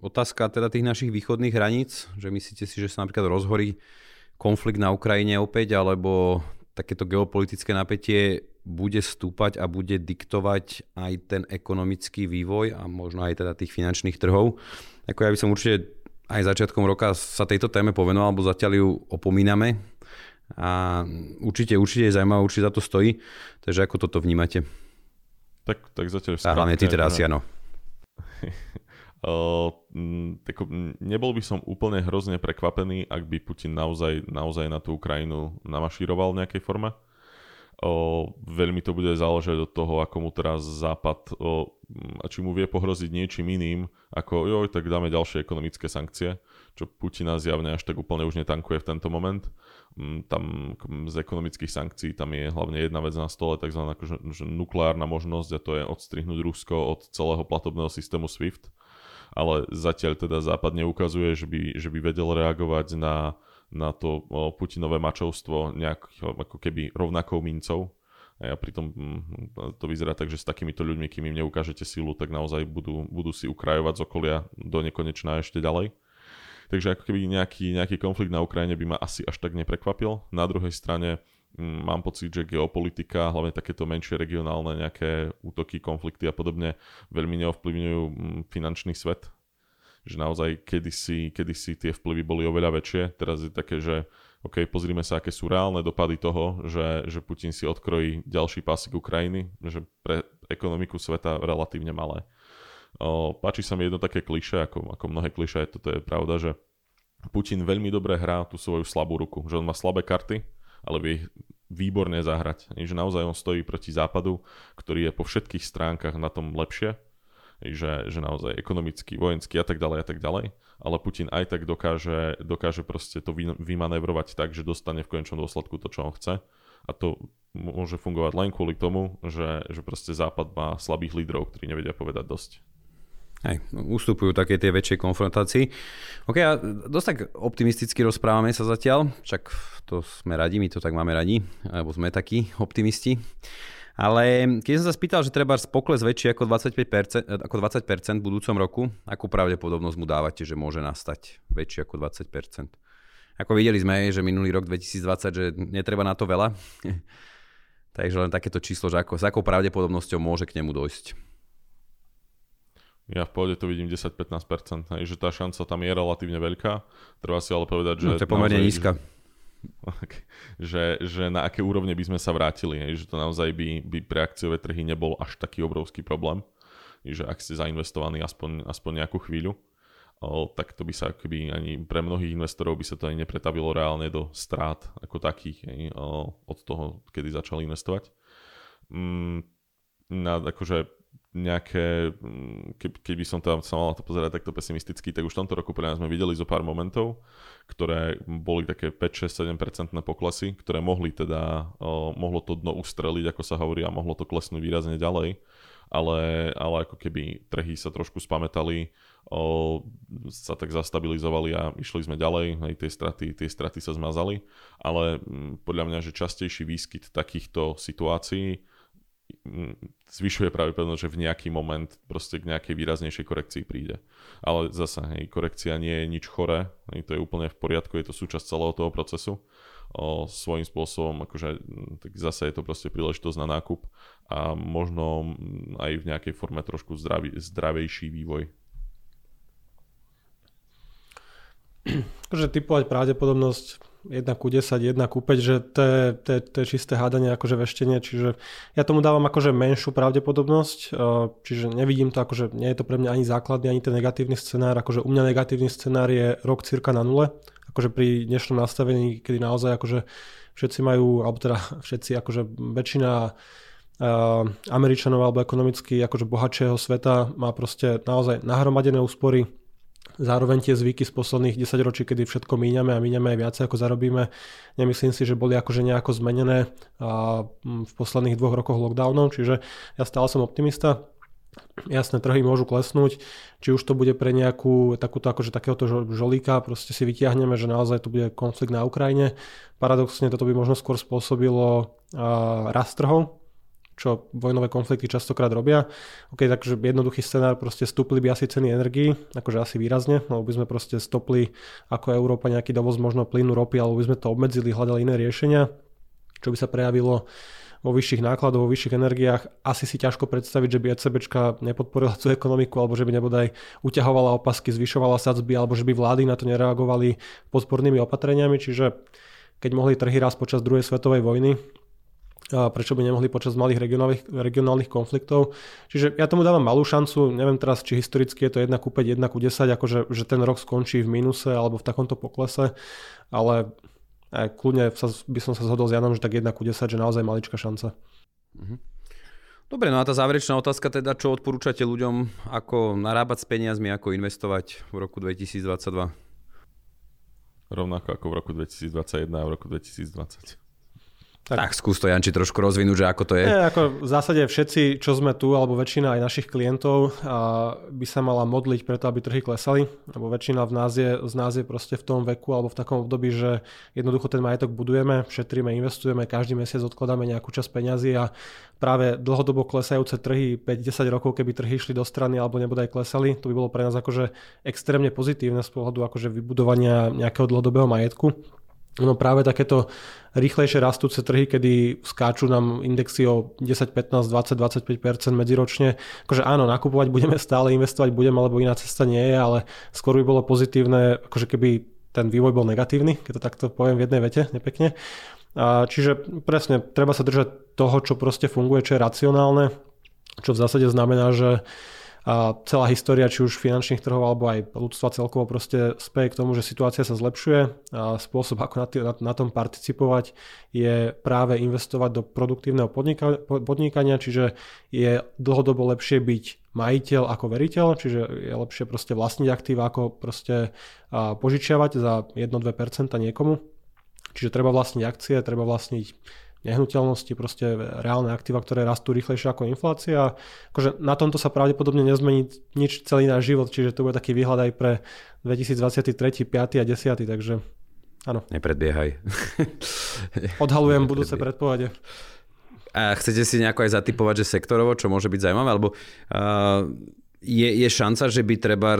otázka teda tých našich východných hraníc, že myslíte si, že sa napríklad rozhorí konflikt na Ukrajine opäť, alebo takéto geopolitické napätie bude stúpať a bude diktovať aj ten ekonomický vývoj a možno aj teda tých finančných trhov. Ako ja by som určite aj začiatkom roka sa tejto téme povenoval, alebo zatiaľ ju opomíname. A určite, určite je zaujímavé, určite za to stojí. Takže ako toto vnímate? Tak, tak zatiaľ... A hlavne ty asi áno. Tak, nebol by som úplne hrozne prekvapený, ak by Putin naozaj, naozaj na tú Ukrajinu namašíroval v nejakej forme. O, veľmi to bude záležať od toho, ako mu teraz Západ, o, a či mu vie pohroziť niečím iným, ako joj, tak dáme ďalšie ekonomické sankcie, čo Putina zjavne až tak úplne už netankuje v tento moment. Tam z ekonomických sankcií tam je hlavne jedna vec na stole, takzvaná akože, že nukleárna možnosť a to je odstrihnúť Rusko od celého platobného systému SWIFT ale zatiaľ teda Západ neukazuje, že by, že by vedel reagovať na, na to Putinové mačovstvo nejak ako keby rovnakou mincov. A pritom mm, to vyzerá tak, že s takýmito ľuďmi, kým im neukážete silu, tak naozaj budú, budú si ukrajovať z okolia do nekonečná ešte ďalej. Takže ako keby nejaký, nejaký konflikt na Ukrajine by ma asi až tak neprekvapil. Na druhej strane Mm, mám pocit, že geopolitika, hlavne takéto menšie regionálne nejaké útoky, konflikty a podobne veľmi neovplyvňujú mm, finančný svet. Že naozaj kedysi, kedysi tie vplyvy boli oveľa väčšie, teraz je také, že OK, pozrime sa, aké sú reálne dopady toho, že, že Putin si odkrojí ďalší pásik Ukrajiny, že pre ekonomiku sveta relatívne malé. O, páči sa mi jedno také kliše, ako, ako mnohé kliše, toto je pravda, že Putin veľmi dobre hrá tú svoju slabú ruku, že on má slabé karty, ale vie výborne zahrať. Že naozaj on stojí proti západu, ktorý je po všetkých stránkach na tom lepšie že, že naozaj ekonomicky, vojenský a tak ďalej a tak ďalej, ale Putin aj tak dokáže, dokáže proste to vymanevrovať tak, že dostane v konečnom dôsledku to, čo on chce a to môže fungovať len kvôli tomu, že, že proste Západ má slabých lídrov, ktorí nevedia povedať dosť. Hej, ustupujú také tie väčšie konfrontácii. OK, a dosť tak optimisticky rozprávame sa zatiaľ, však to sme radi, my to tak máme radi, alebo sme takí optimisti. Ale keď som sa spýtal, že treba pokles väčší ako 25%, ako 20% v budúcom roku, akú pravdepodobnosť mu dávate, že môže nastať väčší ako 20%? Ako videli sme, že minulý rok 2020, že netreba na to veľa. Takže len takéto číslo, že ako, s akou pravdepodobnosťou môže k nemu dojsť. Ja v pohode to vidím 10-15%, že tá šanca tam je relatívne veľká. Treba si ale povedať, že... No, to je pomerne nízka. Že že, že na aké úrovne by sme sa vrátili, že to naozaj by, by pre akciové trhy nebol až taký obrovský problém, že ak ste zainvestovaní aspoň, aspoň nejakú chvíľu, tak to by sa akoby ani pre mnohých investorov by sa to ani nepretavilo reálne do strát ako takých od toho, kedy začali investovať. Mm, na akože nejaké, mm, ke, keby som tam sa mal na to pozerať takto pesimisticky, tak už v tomto roku nás sme videli zo pár momentov, ktoré boli také 5, 6, 7% poklesy, ktoré mohli teda, mohlo to dno ustreliť, ako sa hovorí, a mohlo to klesnúť výrazne ďalej, ale, ale ako keby trhy sa trošku spametali, sa tak zastabilizovali a išli sme ďalej, aj tie straty, tie straty sa zmazali, ale mm, podľa mňa, že častejší výskyt takýchto situácií zvyšuje pravdepodobnosť, že v nejaký moment proste k nejakej výraznejšej korekcii príde. Ale zase, hej, korekcia nie je nič choré, hej, to je úplne v poriadku, je to súčasť celého toho procesu. O, svojím spôsobom, akože, tak zase je to proste príležitosť na nákup a možno aj v nejakej forme trošku zdravý, zdravejší vývoj. Akože typovať pravdepodobnosť 1 ku 10, 1 ku 5, že to je, to, je, to je čisté hádanie, akože veštenie, čiže ja tomu dávam akože menšiu pravdepodobnosť, eh, čiže nevidím to akože, nie je to pre mňa ani základný, ani ten negatívny scenár, akože u mňa negatívny scenár je rok cirka na nule, akože pri dnešnom nastavení, kedy naozaj akože všetci majú, alebo teda všetci, akože väčšina uh, Američanov alebo ekonomicky akože bohatšieho sveta má proste naozaj nahromadené úspory, Zároveň tie zvyky z posledných 10 ročí, kedy všetko míňame a míňame aj viacej ako zarobíme, nemyslím si, že boli akože nejako zmenené v posledných dvoch rokoch lockdownov, čiže ja stále som optimista. Jasné, trhy môžu klesnúť, či už to bude pre nejakú takúto akože takéhoto žolíka, proste si vytiahneme, že naozaj tu bude konflikt na Ukrajine. Paradoxne toto by možno skôr spôsobilo rast trhov, čo vojnové konflikty častokrát robia. OK, takže jednoduchý scenár, proste stúpli by asi ceny energii, akože asi výrazne, lebo by sme proste stopli ako Európa nejaký dovoz možno plynu, ropy, alebo by sme to obmedzili, hľadali iné riešenia, čo by sa prejavilo vo vyšších nákladoch, vo vyšších energiách. Asi si ťažko predstaviť, že by ECBčka nepodporila tú ekonomiku, alebo že by nebodaj uťahovala opasky, zvyšovala sadzby, alebo že by vlády na to nereagovali podpornými opatreniami. Čiže keď mohli trhy raz počas druhej svetovej vojny, a prečo by nemohli počas malých regionálnych, regionálnych konfliktov. Čiže ja tomu dávam malú šancu, neviem teraz, či historicky je to 1 ku 5, 1 ku 10, akože že ten rok skončí v mínuse alebo v takomto poklese, ale aj kľudne sa, by som sa zhodol s Janom, že tak 1 ku 10, že naozaj maličká šanca. Mhm. Dobre, no a tá záverečná otázka teda, čo odporúčate ľuďom, ako narábať s peniazmi, ako investovať v roku 2022? Rovnako ako v roku 2021 a v roku 2020. Tak, tak skús to Janči trošku rozvinúť, že ako to je. Nie, ako v zásade všetci, čo sme tu, alebo väčšina aj našich klientov a by sa mala modliť preto, aby trhy klesali, lebo väčšina v nás je, z nás je proste v tom veku alebo v takom období, že jednoducho ten majetok budujeme, šetríme, investujeme, každý mesiac odkladáme nejakú časť peňazí a práve dlhodobo klesajúce trhy 5-10 rokov, keby trhy išli do strany alebo aj klesali, to by bolo pre nás akože extrémne pozitívne z pohľadu akože vybudovania nejakého dlhodobého majetku. No práve takéto rýchlejšie rastúce trhy, kedy skáču nám indexy o 10, 15, 20, 25% medziročne. Akože áno, nakupovať budeme stále, investovať budeme, alebo iná cesta nie je, ale skôr by bolo pozitívne, akože keby ten vývoj bol negatívny, keď to takto poviem v jednej vete, nepekne. A čiže presne, treba sa držať toho, čo proste funguje, čo je racionálne, čo v zásade znamená, že celá história či už finančných trhov alebo aj ľudstva celkovo proste speje k tomu, že situácia sa zlepšuje a spôsob, ako na, tom participovať je práve investovať do produktívneho podnika, podnikania, čiže je dlhodobo lepšie byť majiteľ ako veriteľ, čiže je lepšie proste vlastniť aktíva ako proste požičiavať za 1-2% niekomu. Čiže treba vlastniť akcie, treba vlastniť nehnuteľnosti, proste reálne aktíva, ktoré rastú rýchlejšie ako inflácia. Akože na tomto sa pravdepodobne nezmení nič celý náš život, čiže to bude taký výhľad aj pre 2023, 5. a 10. Takže áno. Nepredbiehaj. Odhalujem budúce predpovede. A chcete si nejako aj zatipovať, že sektorovo, čo môže byť zaujímavé? Alebo uh, je, je šanca, že by treba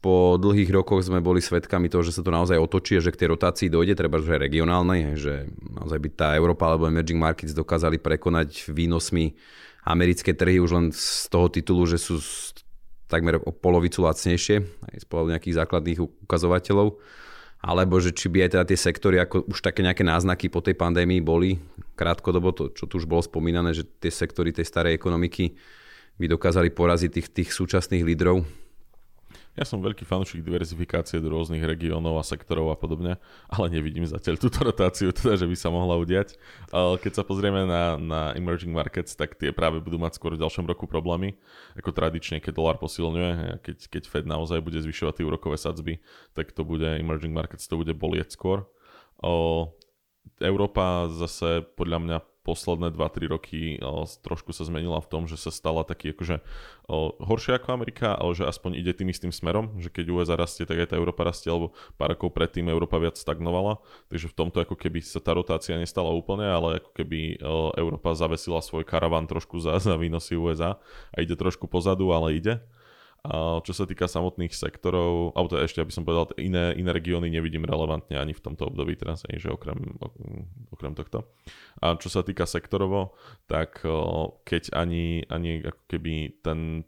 po dlhých rokoch sme boli svedkami toho, že sa to naozaj otočí že k tej rotácii dojde, treba že regionálnej, že naozaj by tá Európa alebo emerging markets dokázali prekonať výnosmi americké trhy už len z toho titulu, že sú takmer o polovicu lacnejšie, aj z pohľadu nejakých základných ukazovateľov, alebo že či by aj teda tie sektory, ako už také nejaké náznaky po tej pandémii boli krátkodobo, to čo tu už bolo spomínané, že tie sektory tej starej ekonomiky by dokázali poraziť tých, tých súčasných lídrov? Ja som veľký fanúšik diverzifikácie do rôznych regiónov a sektorov a podobne, ale nevidím zatiaľ túto rotáciu, teda, že by sa mohla udiať. Keď sa pozrieme na, na emerging markets, tak tie práve budú mať skôr v ďalšom roku problémy. Ako tradične, keď dolar posilňuje, keď, keď Fed naozaj bude zvyšovať tie úrokové sadzby, tak to bude emerging markets, to bude bolieť skôr. Európa zase podľa mňa posledné 2-3 roky trošku sa zmenila v tom, že sa stala taký akože horšia ako Amerika, ale že aspoň ide tým istým smerom, že keď USA rastie, tak aj tá Európa rastie, alebo pár rokov predtým Európa viac stagnovala, takže v tomto ako keby sa tá rotácia nestala úplne, ale ako keby Európa zavesila svoj karavan trošku za, za výnosy USA a ide trošku pozadu, ale ide. A čo sa týka samotných sektorov, alebo to ešte, aby som povedal, iné, iné regióny nevidím relevantne ani v tomto období teraz, že okrem, okrem tohto. A čo sa týka sektorovo, tak keď ani, ani ako keby ten,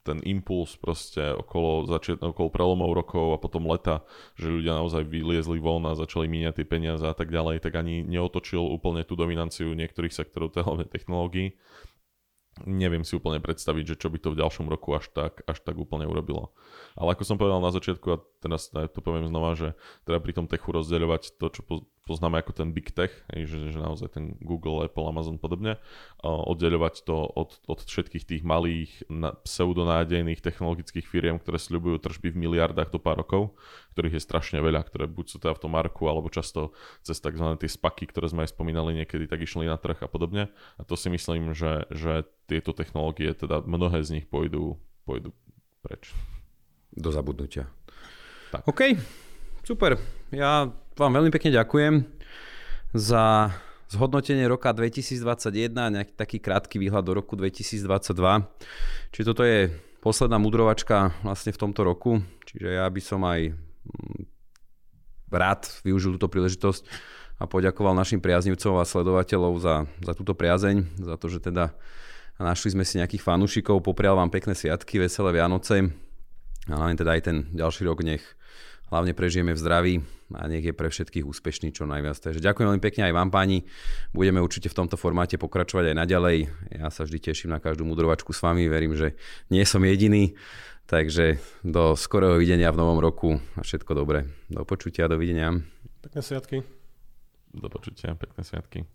ten impuls proste okolo, začiat, okolo prelomov rokov a potom leta, že ľudia naozaj vyliezli von a začali míňať tie peniaze a tak ďalej, tak ani neotočil úplne tú dominanciu niektorých sektorov, hlavne technológií neviem si úplne predstaviť, že čo by to v ďalšom roku až tak, až tak úplne urobilo. Ale ako som povedal na začiatku, a teraz to poviem znova, že treba pri tom techu rozdeľovať to, čo poznáme ako ten big tech, že, že naozaj ten Google, Apple, Amazon podobne, oddeľovať to od, od všetkých tých malých pseudonádejných technologických firiem, ktoré sľubujú tržby v miliardách do pár rokov, ktorých je strašne veľa, ktoré buď sú teda v tom marku, alebo často cez tzv. tie spaky, ktoré sme aj spomínali niekedy, tak išli na trh a podobne. A to si myslím, že, že tieto technológie, teda mnohé z nich pôjdu, pôjdu preč. Do zabudnutia. Tak. OK, super. Ja vám veľmi pekne ďakujem za zhodnotenie roka 2021 a nejaký taký krátky výhľad do roku 2022. Čiže toto je posledná mudrovačka vlastne v tomto roku, čiže ja by som aj mm, rád využil túto príležitosť a poďakoval našim priaznivcom a sledovateľov za, za túto priazeň, za to, že teda našli sme si nejakých fanúšikov, poprial vám pekné sviatky, veselé Vianoce a hlavne teda aj ten ďalší rok nech hlavne prežijeme v zdraví a nech je pre všetkých úspešný čo najviac. Takže ďakujem veľmi pekne aj vám páni. Budeme určite v tomto formáte pokračovať aj naďalej. Ja sa vždy teším na každú mudrovačku s vami. Verím, že nie som jediný. Takže do skorého videnia v novom roku a všetko dobré. Do počutia, dovidenia. Pekné sviatky. Do počutia, pekné sviatky.